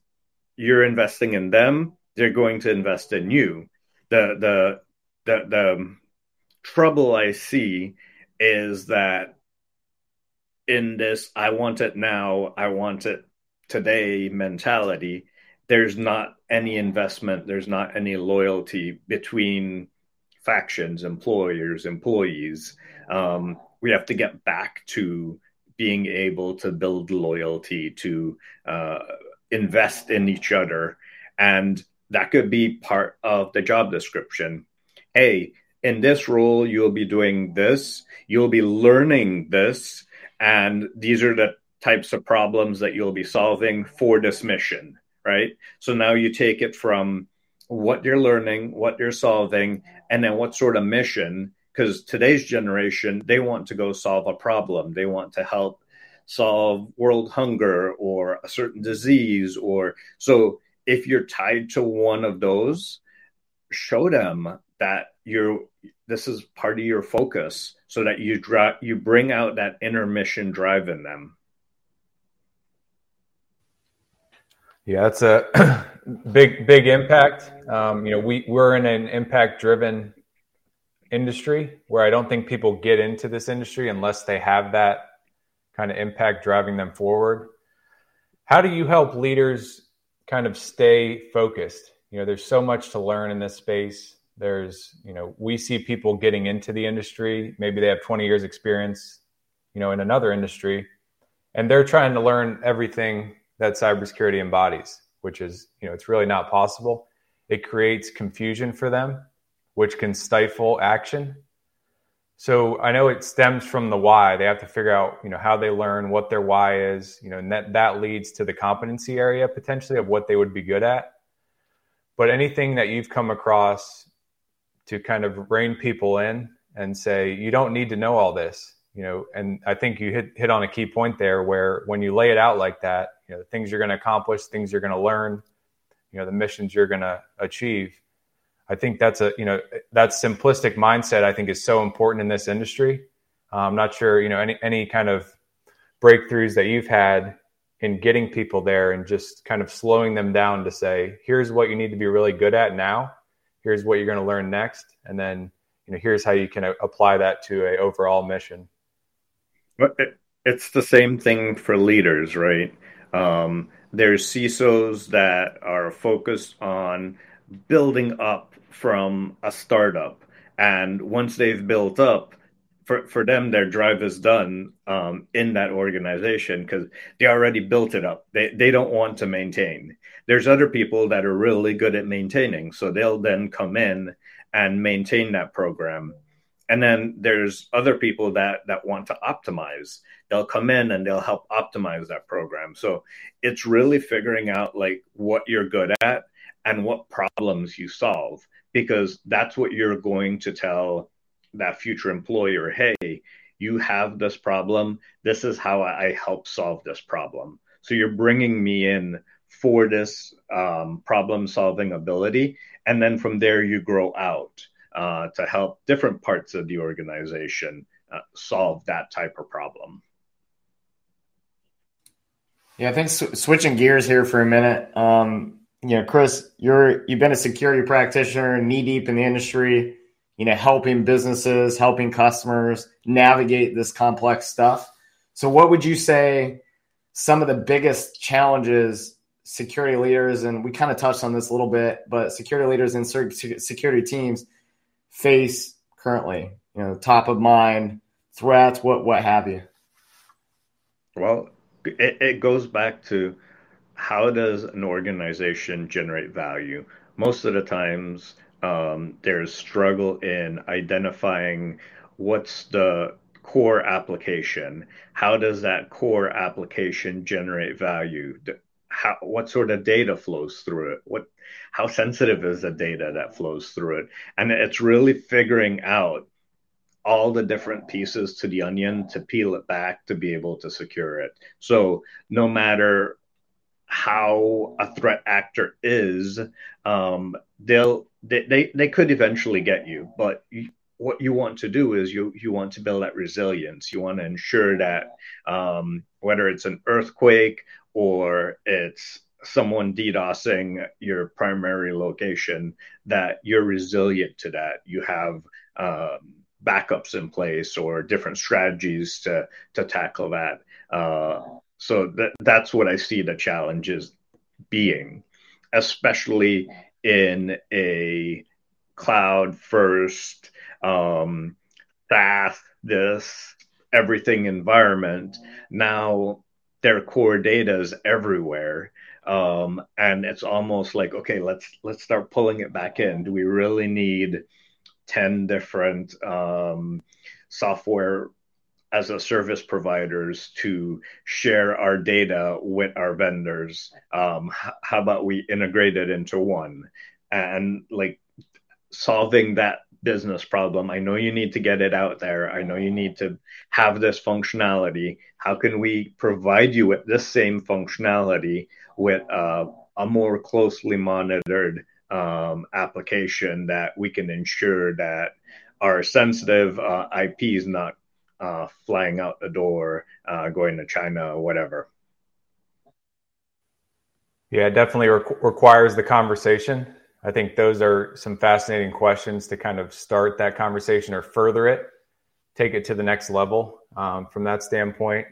you're investing in them, they're going to invest in you. The the the the trouble I see is that in this I want it now, I want it today mentality, there's not any investment, there's not any loyalty between factions, employers, employees. Um, we have to get back to being able to build loyalty, to uh, invest in each other. And that could be part of the job description. Hey, in this role, you'll be doing this, you'll be learning this, and these are the types of problems that you'll be solving for this mission, right? So now you take it from what you're learning, what you're solving, and then what sort of mission. Because today's generation, they want to go solve a problem, they want to help solve world hunger or a certain disease, or so if you're tied to one of those, show them that you're this is part of your focus so that you dra- you bring out that inner mission drive in them. Yeah, that's a big big impact. Um, you know, we we're in an impact driven industry where I don't think people get into this industry unless they have that kind of impact driving them forward. How do you help leaders kind of stay focused? You know, there's so much to learn in this space. There's, you know, we see people getting into the industry. Maybe they have 20 years experience, you know, in another industry, and they're trying to learn everything that cybersecurity embodies, which is, you know, it's really not possible. It creates confusion for them, which can stifle action. So I know it stems from the why. They have to figure out, you know, how they learn, what their why is, you know, and that, that leads to the competency area potentially of what they would be good at. But anything that you've come across to kind of rein people in and say, you don't need to know all this, you know, and I think you hit, hit on a key point there where when you lay it out like that, you know, the things you're going to accomplish, things you're going to learn, you know, the missions you're going to achieve. I think that's a, you know, that simplistic mindset I think is so important in this industry. Uh, I'm not sure, you know, any, any kind of breakthroughs that you've had in getting people there and just kind of slowing them down to say, here's what you need to be really good at now. Here's what you're going to learn next. And then, you know, here's how you can apply that to a overall mission. It's the same thing for leaders, right? Um, there's CISOs that are focused on building up from a startup. And once they've built up, for, for them, their drive is done um, in that organization because they already built it up. They, they don't want to maintain. There's other people that are really good at maintaining. So they'll then come in and maintain that program. And then there's other people that, that want to optimize they'll come in and they'll help optimize that program. So it's really figuring out like what you're good at and what problems you solve because that's what you're going to tell that future employer, hey, you have this problem. This is how I help solve this problem. So you're bringing me in for this um, problem solving ability. And then from there, you grow out uh, to help different parts of the organization uh, solve that type of problem. Yeah, I think sw- switching gears here for a minute. Um, you know, Chris, you're you've been a security practitioner, knee deep in the industry. You know, helping businesses, helping customers navigate this complex stuff. So, what would you say some of the biggest challenges security leaders, and we kind of touched on this a little bit, but security leaders and security teams face currently? You know, top of mind threats, what what have you? Well, it, it goes back to how does an organization generate value? Most of the times, um, there's struggle in identifying what's the core application. How does that core application generate value? How, what sort of data flows through it? What, how sensitive is the data that flows through it? And it's really figuring out all the different pieces to the onion to peel it back to be able to secure it. So no matter how a threat actor is, um, they'll they, they, they could eventually get you, but you, what you want to do is you you want to build that resilience. You want to ensure that um, whether it's an earthquake or it's someone DDoSing your primary location, that you're resilient to that. You have um, backups in place or different strategies to to tackle that. Uh, so that that's what I see the challenges being, especially in a cloud first um, this everything environment. Now their core data is everywhere. Um, and it's almost like okay let's let's start pulling it back in do we really need 10 different um, software as a service providers to share our data with our vendors. Um, how about we integrate it into one and like solving that business problem? I know you need to get it out there. I know you need to have this functionality. How can we provide you with this same functionality with uh, a more closely monitored um, application that we can ensure that our sensitive uh, IP is not uh, flying out the door, uh, going to China or whatever. Yeah, it definitely re- requires the conversation. I think those are some fascinating questions to kind of start that conversation or further it, take it to the next level um, from that standpoint.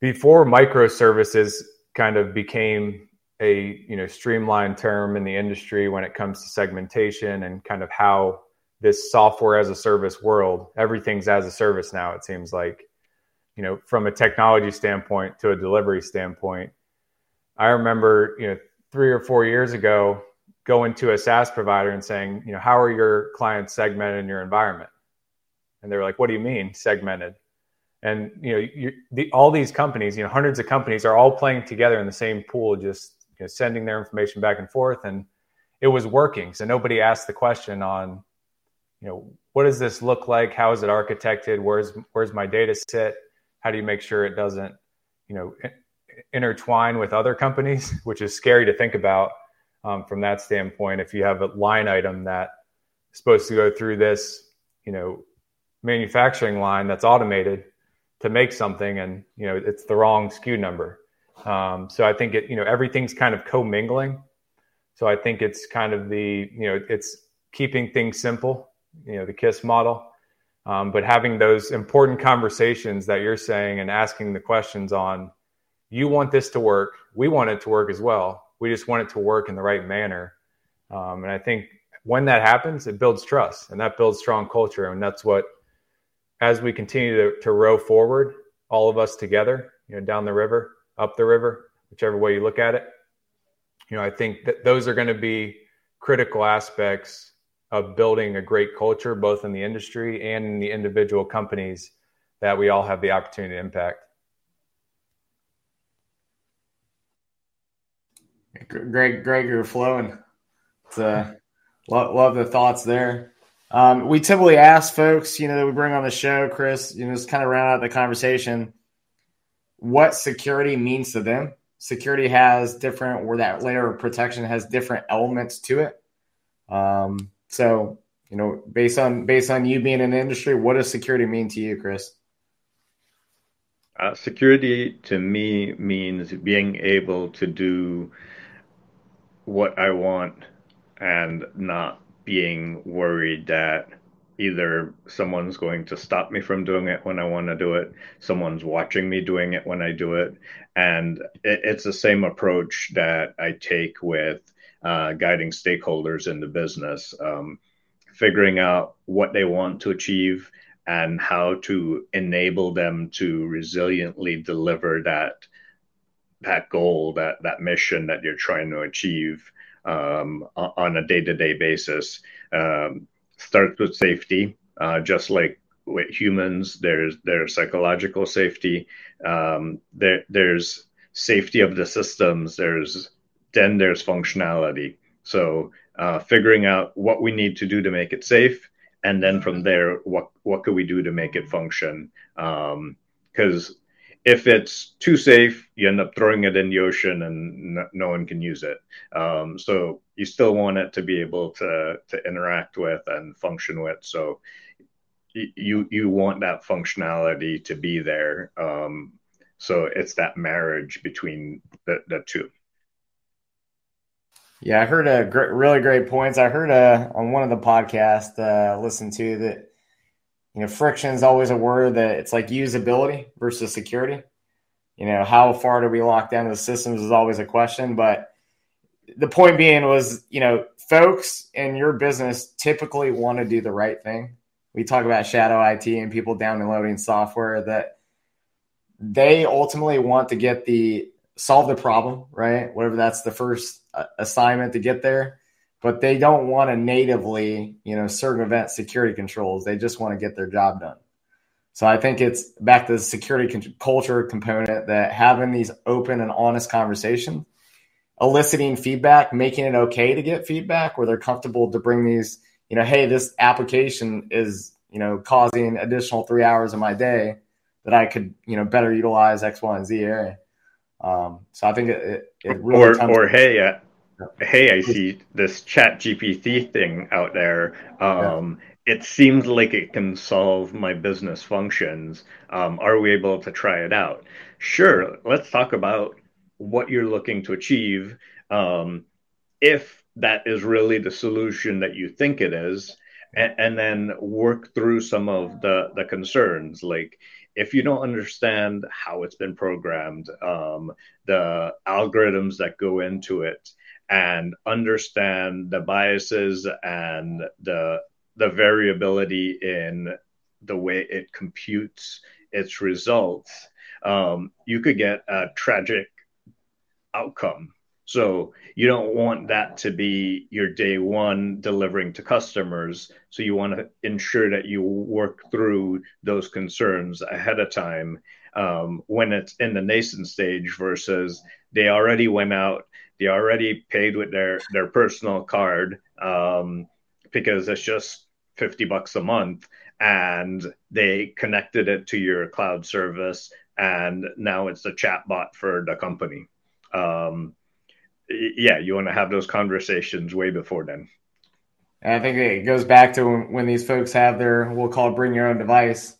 Before microservices kind of became a you know streamlined term in the industry when it comes to segmentation and kind of how this software as a service world everything's as a service now it seems like. You know from a technology standpoint to a delivery standpoint. I remember you know 3 or 4 years ago going to a SaaS provider and saying you know how are your clients segmented in your environment? And they were like what do you mean segmented? And you know you, the, all these companies you know hundreds of companies are all playing together in the same pool just you know, sending their information back and forth, and it was working. So nobody asked the question on, you know, what does this look like? How is it architected? Where's where's my data sit? How do you make sure it doesn't, you know, intertwine with other companies, which is scary to think about um, from that standpoint. If you have a line item that is supposed to go through this, you know, manufacturing line that's automated to make something, and you know, it's the wrong SKU number um, so I think it, you know, everything's kind of commingling. So I think it's kind of the, you know, it's keeping things simple, you know, the KISS model, um, but having those important conversations that you're saying and asking the questions on, you want this to work, we want it to work as well. We just want it to work in the right manner. Um, and I think when that happens, it builds trust and that builds strong culture. And that's what, as we continue to, to row forward, all of us together, you know, down the river, up the river, whichever way you look at it. You know, I think that those are going to be critical aspects of building a great culture, both in the industry and in the individual companies that we all have the opportunity to impact. Greg, Greg, you're flowing. Uh, love, love the thoughts there. Um, we typically ask folks, you know, that we bring on the show, Chris, you know, just kind of round out the conversation what security means to them. Security has different, or that layer of protection has different elements to it. Um, so, you know, based on based on you being in the industry, what does security mean to you, Chris? Uh, security to me means being able to do what I want and not being worried that either someone's going to stop me from doing it when I want to do it, someone's watching me doing it when I do it. And it, it's the same approach that I take with uh, guiding stakeholders in the business, um, figuring out what they want to achieve and how to enable them to resiliently deliver that that goal, that that mission that you're trying to achieve um, on a day-to-day basis. Um, starts with safety, uh, just like with humans. There's there's psychological safety. Um, there there's safety of the systems. There's then there's functionality. So uh, figuring out what we need to do to make it safe, and then from there, what what could we do to make it function? Because um, if it's too safe, you end up throwing it in the ocean and no, no one can use it. Um, so you still want it to be able to to interact with and function with. So you you want that functionality to be there. Um, so it's that marriage between the, the two. Yeah, I heard a really great points. I heard uh, on one of the podcasts uh, listened to that you know, friction is always a word that it's like usability versus security. You know, how far do we lock down the systems is always a question. But the point being was, you know, folks in your business typically want to do the right thing. We talk about shadow IT and people downloading software that they ultimately want to get the solve the problem, right? Whatever that's the first assignment to get there but they don't want to natively, you know, circumvent security controls. They just want to get their job done. So I think it's back to the security con- culture component that having these open and honest conversations, eliciting feedback, making it okay to get feedback where they're comfortable to bring these, you know, hey, this application is, you know, causing additional three hours of my day that I could, you know, better utilize X, Y, and Z area. Um, so I think it, it, it really or or hey, uh, hey, I see this Chat GPT thing out there. Um, It seems like it can solve my business functions. Um, are we able to try it out? Sure. Let's talk about what you're looking to achieve. Um, if that is really the solution that you think it is, and, and then work through some of the the concerns like if you don't understand how it's been programmed, um, the algorithms that go into it, and understand the biases and the the variability in the way it computes its results, um, you could get a tragic outcome. So you don't want that to be your day one delivering to customers. So you want to ensure that you work through those concerns ahead of time um, when it's in the nascent stage versus they already went out, they already paid with their their personal card um, because it's just fifty bucks a month, and they connected it to your cloud service, and now it's a chatbot for the company. Um, yeah, you want to have those conversations way before then. And I think it goes back to when, when these folks have their, we'll call it bring your own device.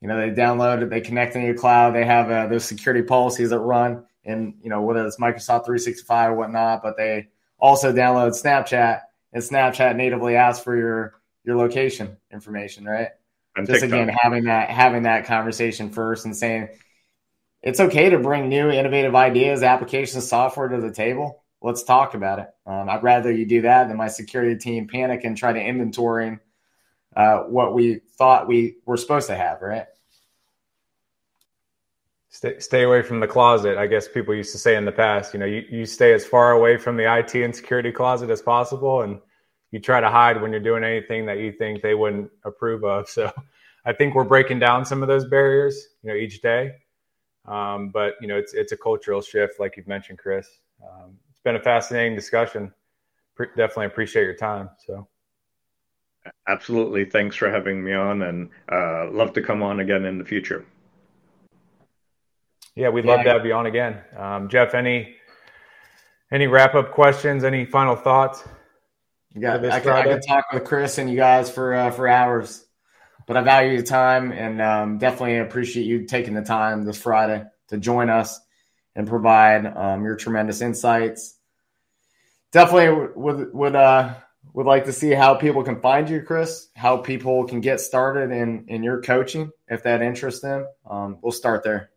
You know, they download it, they connect into your cloud, they have uh, those security policies that run, and you know whether it's Microsoft 365 or whatnot. But they also download Snapchat, and Snapchat natively asks for your your location information, right? And Just TikTok. again having that having that conversation first and saying it's okay to bring new innovative ideas, applications, software to the table. Let's talk about it. Um, I'd rather you do that than my security team panic and try to inventory uh, what we thought we were supposed to have, right? Stay, stay away from the closet. I guess people used to say in the past, you know, you, you stay as far away from the IT and security closet as possible, and you try to hide when you're doing anything that you think they wouldn't approve of. So, I think we're breaking down some of those barriers, you know, each day. Um, but you know, it's it's a cultural shift, like you've mentioned, Chris. Um, it's been a fascinating discussion. Pre- definitely appreciate your time. So, Absolutely. Thanks for having me on, and uh, love to come on again in the future. Yeah, we'd love Yeah. to have you on again. Um, Jeff, any any wrap up questions? Any final thoughts? Yeah, this I, can, I Friday? could talk with Chris and you guys for uh, for hours, but I value your time and um, definitely appreciate you taking the time this Friday to join us and provide um, your tremendous insights. Definitely would would uh, would like to see how people can find you, Chris. How people can get started in in your coaching if that interests them. Um, we'll start there.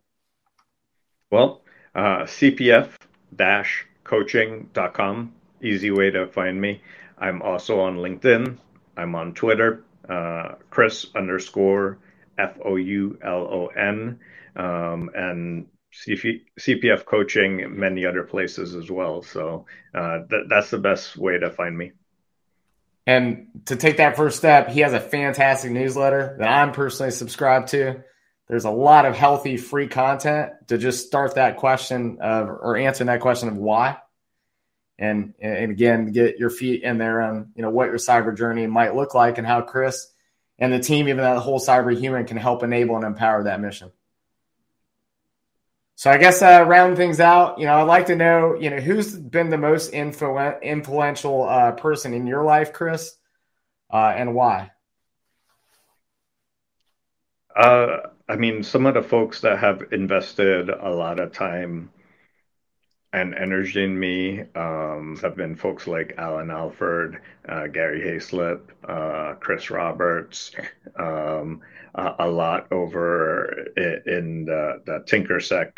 Well, uh, cpf-coaching.com, easy way to find me. I'm also on LinkedIn. I'm on Twitter, uh, Chris underscore F O U L O N, um, and CP, CPF coaching, many other places as well. So uh, th- that's the best way to find me. And to take that first step, he has a fantastic newsletter that I'm personally subscribed to. There's a lot of healthy free content to just start that question of or answering that question of why. And and again, get your feet in there on you know what your cyber journey might look like and how Chris and the team, even that whole cyber human, can help enable and empower that mission. So I guess uh, round things out, you know, I'd like to know, you know, who's been the most influ- influential uh, person in your life, Chris, uh, and why? Uh, I mean, some of the folks that have invested a lot of time and energy in me um, have been folks like Allan Alford, uh, Gary Hayslip, uh, Chris Roberts, um, a, a lot over in the, the TinkerSec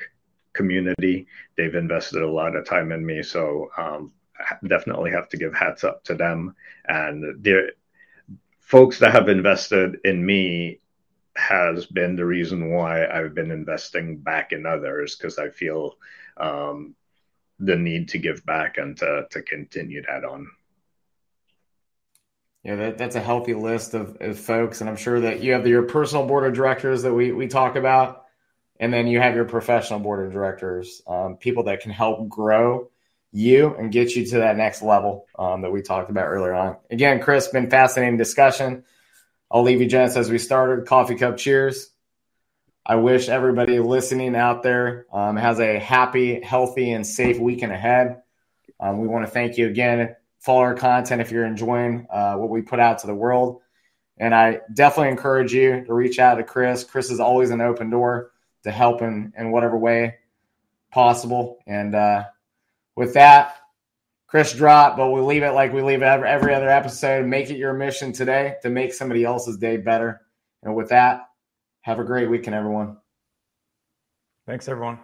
community. They've invested a lot of time in me, so um, definitely have to give hats up to them. And folks that have invested in me has been the reason why I've been investing back in others because I feel um, the need to give back and to, to continue that on. Yeah, that, that's a healthy list of, of folks, and I'm sure that you have your personal board of directors that we we talk about, and then you have your professional board of directors, um, people that can help grow you and get you to that next level um, that we talked about earlier on. Again, Chris, been fascinating discussion. I'll leave you, gents, as we started. Coffee cup cheers. I wish everybody listening out there um, has a happy, healthy, and safe weekend ahead. Um, we want to thank you again. Follow our content if you're enjoying uh, what we put out to the world. And I definitely encourage you to reach out to Chris. Chris is always an open door to help in, in whatever way possible. And uh, with that, Chris drop, but we'll leave it like we leave every other episode. Make it your mission today to make somebody else's day better. And with that, have a great weekend, everyone. Thanks, everyone.